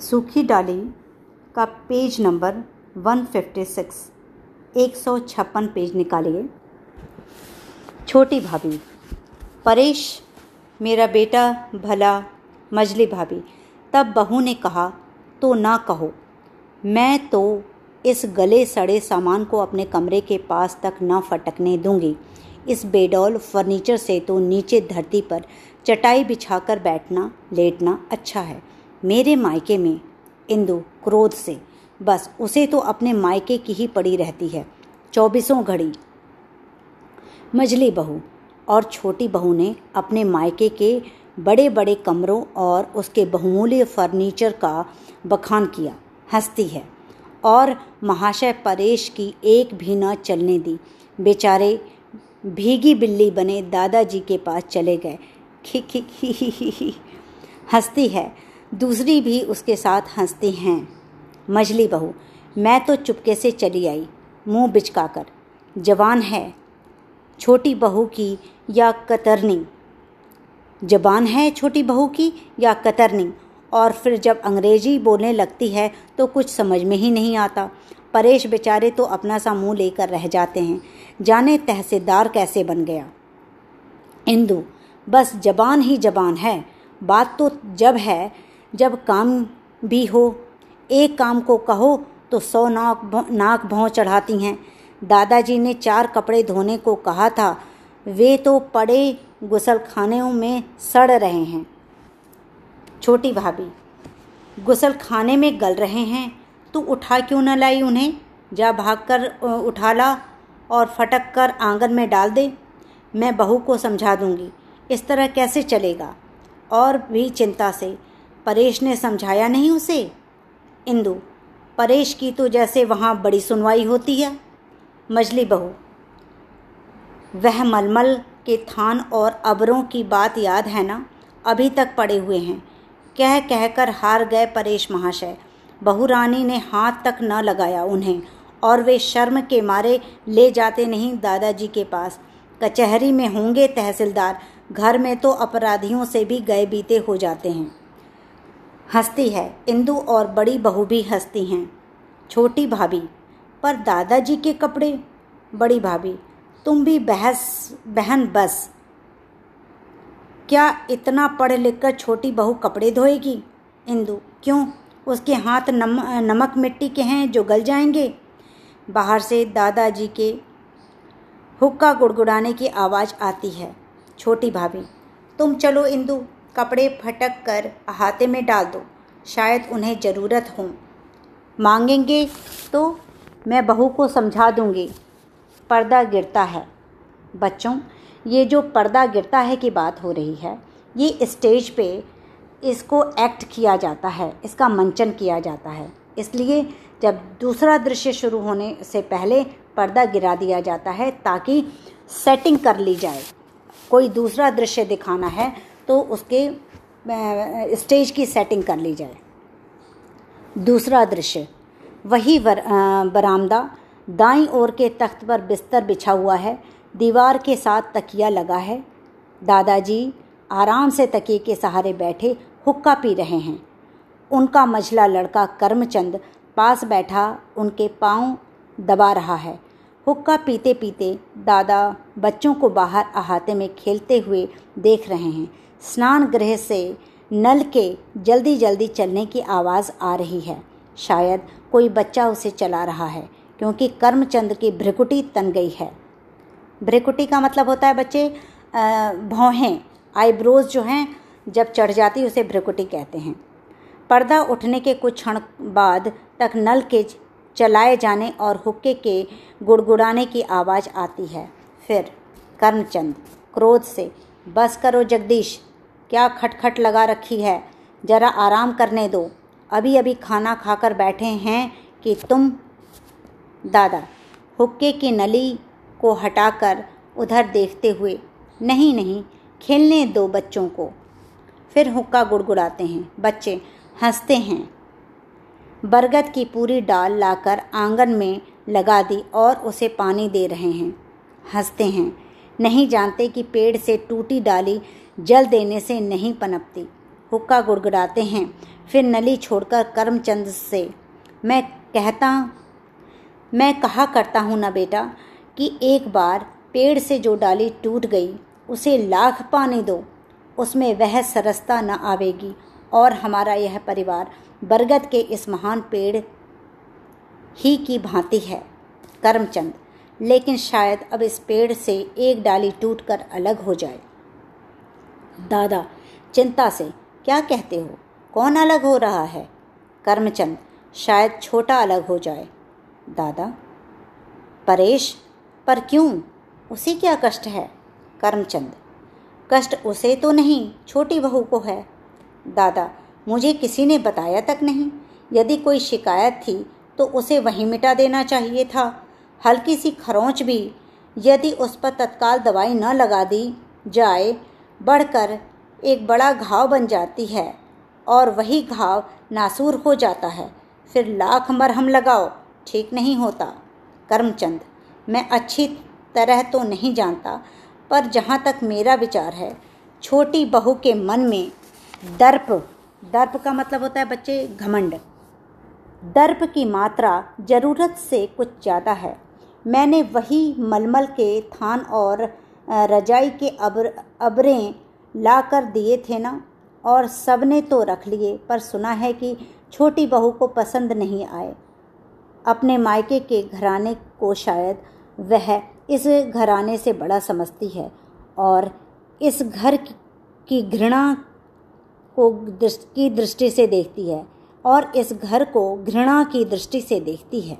सूखी डाली का पेज नंबर 156 एक सौ छप्पन पेज निकालिए। छोटी भाभी, परेश, मेरा बेटा, भला मजली भाभी, तब बहू ने कहा तो ना कहो, मैं तो इस गले सड़े सामान को अपने कमरे के पास तक न फटकने दूँगी। इस बेडौल फर्नीचर से तो नीचे धरती पर चटाई बिछाकर बैठना, लेटना अच्छा है। मेरे मायके में, इंदु, क्रोध से। बस उसे तो अपने मायके की ही पड़ी रहती है। चौबीसों घड़ी। मझली बहू और छोटी बहू ने अपने मायके के बड़े बड़े कमरों और उसके बहुमूल्य फर्नीचर का बखान किया। हंसती है और महाशय परेश की एक भी न चलने दी। बेचारे भीगी बिल्ली बने दादाजी के पास चले गए। खी खी खी। हंसती है दूसरी भी उसके साथ हंसती हैं। मजली बहू, मैं तो चुपके से चली आई, मुँह बिचकाकर। जवान है, छोटी बहू की या कतरनी? जबान है छोटी बहू की या कतरनी? और फिर जब अंग्रेज़ी बोलने लगती है तो कुछ समझ में ही नहीं आता। परेश बेचारे तो अपना सा मुँह लेकर रह जाते हैं। जाने तहसीलदार कैसे बन गया? इंदु, बस जबान ही जबान है। बात तो जब है जब काम भी हो, एक काम को कहो तो सौ नाक नाक भौं चढ़ाती हैं। दादाजी ने चार कपड़े धोने को कहा था। वे तो पड़े गुसल खानों में सड़ रहे हैं। छोटी भाभी गुसल खाने में गल रहे हैं, तू उठा क्यों न लाई उन्हें? जा भाग कर उठा ला और फटक कर आँगन में डाल दे। मैं बहू को समझा दूँगी। इस तरह कैसे चलेगा? और भी चिंता से। परेश ने समझाया नहीं उसे। इंदु, परेश की तो जैसे वहाँ बड़ी सुनवाई होती है। मजली बहू, वह मलमल के थान और अबरों की बात याद है ना? अभी तक पड़े हुए हैं। कह कहकर हार गए परेश महाशय। बहू रानी ने हाथ तक न लगाया उन्हें और वे शर्म के मारे ले जाते नहीं दादाजी के पास। कचहरी में होंगे तहसीलदार। घर में तो अपराधियों से भी गए बीते हो जाते हैं। हंसती है। इंदु और बड़ी बहू भी हंसती हैं। छोटी भाभी पर दादाजी के कपड़े? बड़ी भाभी तुम भी बहस बहन बस। क्या इतना पढ़ लिख कर छोटी बहू कपड़े धोएगी? इंदु क्यों? उसके हाथ नम, नमक मिट्टी के हैं जो गल जाएँगे? बाहर से दादाजी के हुक्का गुड़गुड़ाने की आवाज़ आती है। छोटी भाभी तुम चलो इंदु कपड़े फटक कर अहाते में डाल दो। शायद उन्हें ज़रूरत हो। मांगेंगे तो मैं बहू को समझा दूँगी। पर्दा गिरता है। बच्चों, ये जो पर्दा गिरता है की बात हो रही है, ये स्टेज पे इसको एक्ट किया जाता है, इसका मंचन किया जाता है। इसलिए जब दूसरा दृश्य शुरू होने से पहले पर्दा गिरा दिया जाता है ताकि सेटिंग कर ली जाए। कोई दूसरा दृश्य दिखाना है तो उसके स्टेज की सेटिंग कर ली जाए। दूसरा दृश्य वही वर, बरामदा दाई ओर के तख्त पर बिस्तर बिछा हुआ है दीवार के साथ तकिया लगा है। दादाजी आराम से तकिए के सहारे बैठे हुक्का पी रहे हैं। उनका मझला लड़का कर्मचंद पास बैठा उनके पाँव दबा रहा है। हुक्का पीते पीते दादा बच्चों को बाहर अहाते में खेलते हुए देख रहे हैं। स्नान गृह से नल के जल्दी जल्दी चलने की आवाज़ आ रही है। शायद कोई बच्चा उसे चला रहा है, क्योंकि कर्मचंद की भ्रिकुटी तन गई है। भ्रिकुटी का मतलब होता है बच्चे भौहें, आईब्रोज जो हैं, जब चढ़ जाती उसे भ्रिकुटी कहते हैं। पर्दा उठने के कुछ क्षण बाद तक नल के चलाए जाने और हुक्के के गुड़गुड़ाने की आवाज़ आती है। फिर कर्मचंद, क्रोध से, बस करो जगदीश क्या खटखट लगा रखी है? जरा आराम करने दो। अभी अभी खाना खाकर बैठे हैं कि तुम, दादा। हुक्के की नली को हटाकर उधर देखते हुए, नहीं नहीं, खेलने दो बच्चों को। फिर हुक्का गुड़गुड़ाते हैं। बच्चे हँसते हैं। बरगद की पूरी डाल लाकर आँगन में लगा दी और उसे पानी दे रहे हैं। हँसते हैं। नहीं जानते कि पेड़ से टूटी डाली जल देने से नहीं पनपती। हुक्का गुड़गुड़ाते हैं। फिर नली छोड़कर कर्मचंद से, मैं कहता, मैं कहा करता हूँ ना बेटा कि एक बार पेड़ से जो डाली टूट गई, उसे लाख पानी दो। उसमें वह सरसता न आवेगी और हमारा यह परिवार बरगद के इस महान पेड़ ही की भांति है। करमचंद लेकिन शायद अब इस पेड़ से एक डाली टूटकर अलग हो जाए। दादा, चिंता से, क्या कहते हो? कौन अलग हो रहा है? कर्मचंद, शायद छोटा अलग हो जाए। दादा, परेश, पर क्यों? उसे क्या कष्ट है? कर्मचंद, कष्ट उसे तो नहीं, छोटी बहू को है। दादा, मुझे किसी ने बताया तक नहीं। यदि कोई शिकायत थी तो उसे वहीं मिटा देना चाहिए था। हल्की सी खरोंच भी, यदि उस पर तत्काल दवाई न लगा दी जाए, बढ़कर एक बड़ा घाव बन जाती है और वही घाव नासूर हो जाता है। फिर लाख मरहम लगाओ, ठीक नहीं होता। कर्मचंद, मैं अच्छी तरह तो नहीं जानता, पर जहाँ तक मेरा विचार है, छोटी बहू के मन में दर्प दर्प का मतलब होता है बच्चे घमंड। दर्प की मात्रा ज़रूरत से कुछ ज़्यादा है। मैंने वही मलमल के थान और रजाई के अबर, अबरें ला कर दिए थे ना? और सबने तो रख लिए, पर सुना है कि छोटी बहू को पसंद नहीं आए। अपने मायके के घराने को शायद वह इस घराने से बड़ा समझती है, और इस घर की घृणा को की दृष्टि से देखती है, और इस घर को घृणा की दृष्टि से देखती है।